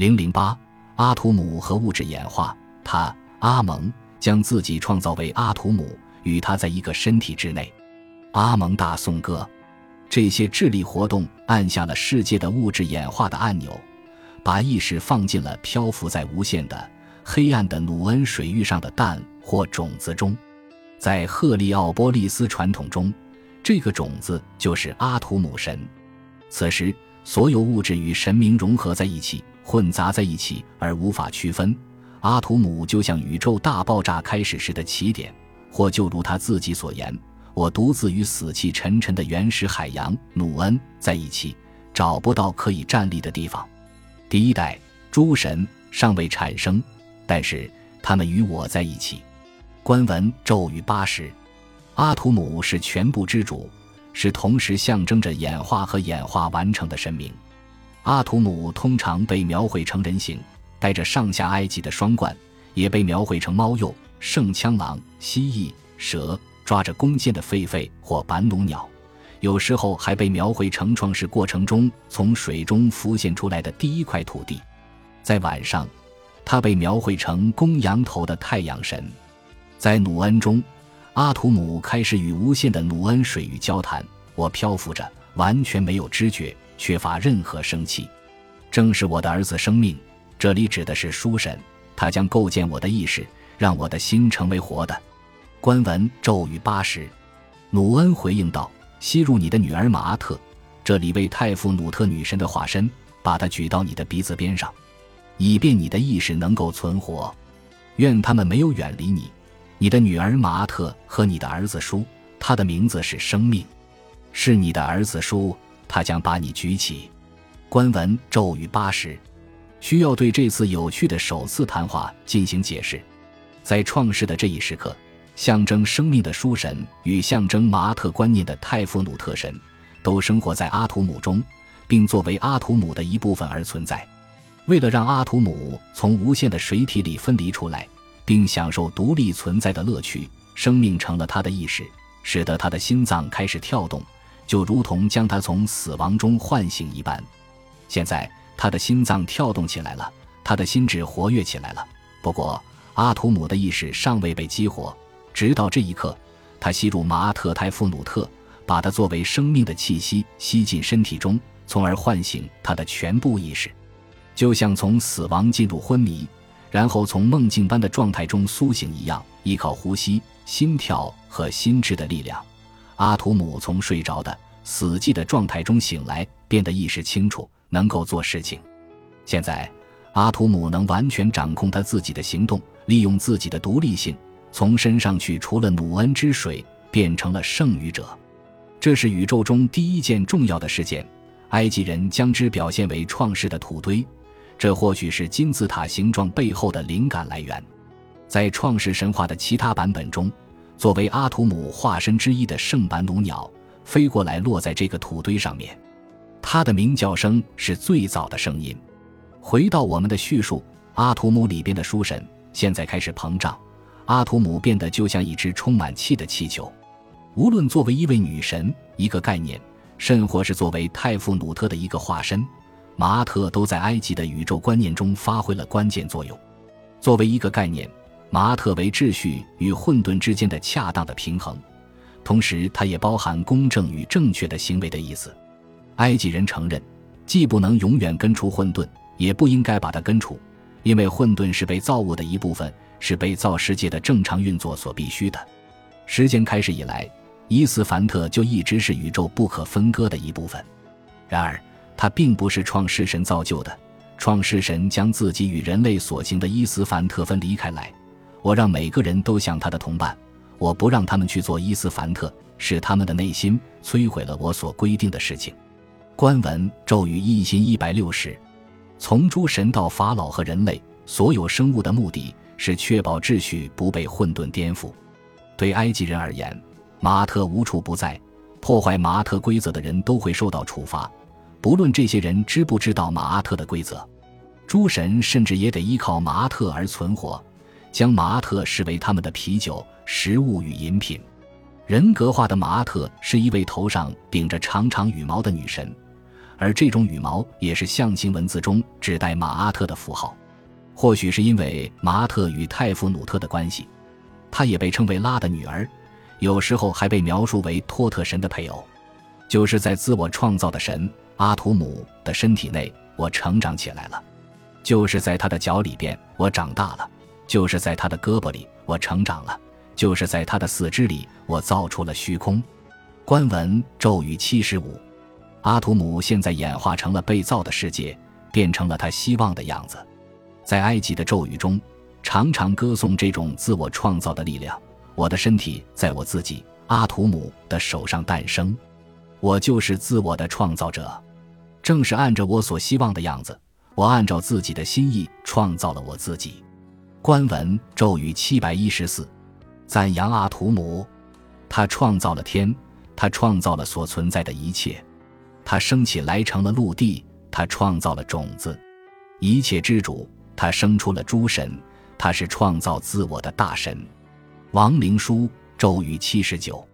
零零八，阿图姆和物质演化。他阿蒙将自己创造为阿图姆，与他在一个身体之内。阿蒙大颂歌。这些智力活动按下了世界的物质演化的按钮，把意识放进了漂浮在无限的黑暗的努恩水域上的蛋或种子中。在赫利奥波利斯传统中，这个种子就是阿图姆神。此时，所有物质与神明融合在一起，混杂在一起而无法区分。阿图姆就像宇宙大爆炸开始时的起点，或就如他自己所言。我独自与死气沉沉的原始海洋努恩在一起，找不到可以站立的地方。第一代诸神尚未产生，但是他们与我在一起。官文咒语八十，阿图姆是全部之主，是同时象征着演化和演化完成的神明。阿图姆通常被描绘成人形，戴着上下埃及的双冠，也被描绘成猫鼬、圣枪狼、蜥蜴、蛇。抓着弓箭的狒狒或板弩鸟，有时候还被描绘成创世过程中从水中浮现出来的第一块土地。在晚上，他被描绘成公羊头的太阳神。在努恩中，阿图姆开始与无限的努恩水域交谈。我漂浮着，完全没有知觉，缺乏任何生气。正是我的儿子生命，这里指的是书神，他将构建我的意识，让我的心成为活的。官文咒语八十，努恩回应道：“吸入你的女儿马特，这里为太傅努特女神的化身，把她举到你的鼻子边上，以便你的意识能够存活。愿他们没有远离你。你的女儿马特和你的儿子叔，他的名字是生命，是你的儿子叔，他将把你举起。”官文咒语八十，需要对这次有趣的首次谈话进行解释。在创世的这一时刻。象征生命的书神与象征马特观念的泰夫努特神，都生活在阿图姆中，并作为阿图姆的一部分而存在。为了让阿图姆从无限的水体里分离出来，并享受独立存在的乐趣，生命成了他的意识，使得他的心脏开始跳动，就如同将他从死亡中唤醒一般。现在他的心脏跳动起来了，他的心智活跃起来了。不过，阿图姆的意识尚未被激活。直到这一刻，他吸入马特泰夫努特，把它作为生命的气息吸进身体中，从而唤醒他的全部意识，就像从死亡进入昏迷，然后从梦境般的状态中苏醒一样。依靠呼吸、心跳和心智的力量，阿图姆从睡着的死寂的状态中醒来，变得意识清楚，能够做事情。现在，阿图姆能完全掌控他自己的行动，利用自己的独立性。从身上取除了努恩之水，变成了圣愚者。这是宇宙中第一件重要的事件。埃及人将之表现为创世的土堆，这或许是金字塔形状背后的灵感来源。在创世神话的其他版本中，作为阿图姆化身之一的圣板努鸟飞过来，落在这个土堆上面。它的鸣叫声是最早的声音。回到我们的叙述，阿图姆里边的书神现在开始膨胀。阿图姆变得就像一只充满气的气球，无论作为一位女神、一个概念，甚或是作为泰夫努特的一个化身，马特都在埃及的宇宙观念中发挥了关键作用。作为一个概念，马特为秩序与混沌之间的恰当的平衡，同时它也包含公正与正确的行为的意思。埃及人承认，既不能永远根除混沌，也不应该把它根除，因为混沌是被造物的一部分。是被造世界的正常运作所必须的。时间开始以来，伊斯凡特就一直是宇宙不可分割的一部分。然而，它并不是创世神造就的。创世神将自己与人类所行的伊斯凡特分离开来。我让每个人都像他的同伴，我不让他们去做伊斯凡特，使他们的内心摧毁了我所规定的事情。官文咒语一心一百六十，从诸神到法老和人类所有生物的目的。是确保秩序不被混沌颠覆。对埃及人而言，马特无处不在，破坏马特规则的人都会受到处罚，不论这些人知不知道马特的规则。诸神甚至也得依靠马特而存活，将马阿特视为他们的啤酒、食物与饮品。人格化的马阿特是一位头上顶着长长羽毛的女神，而这种羽毛也是象形文字中指代马阿特的符号。或许是因为马阿特与泰夫努特的关系，她也被称为拉的女儿，有时候还被描述为托特神的配偶。就是在自我创造的神阿图姆的身体内，我成长起来了；就是在他的脚里边，我长大了；就是在他的胳膊里，我成长了；就是在他的四肢里，我造出了虚空。官文咒语七十五，阿图姆现在演化成了被造的世界，变成了他希望的样子。在埃及的咒语中，常常歌颂这种自我创造的力量。我的身体在我自己阿图姆的手上诞生，我就是自我的创造者。正是按着我所希望的样子，我按照自己的心意创造了我自己。官文咒语七百一十四，赞扬阿图姆，他创造了天，他创造了所存在的一切，他升起来成了陆地，他创造了种子，一切之主。他生出了诸神，他是创造自我的大神。王灵书咒语七十九，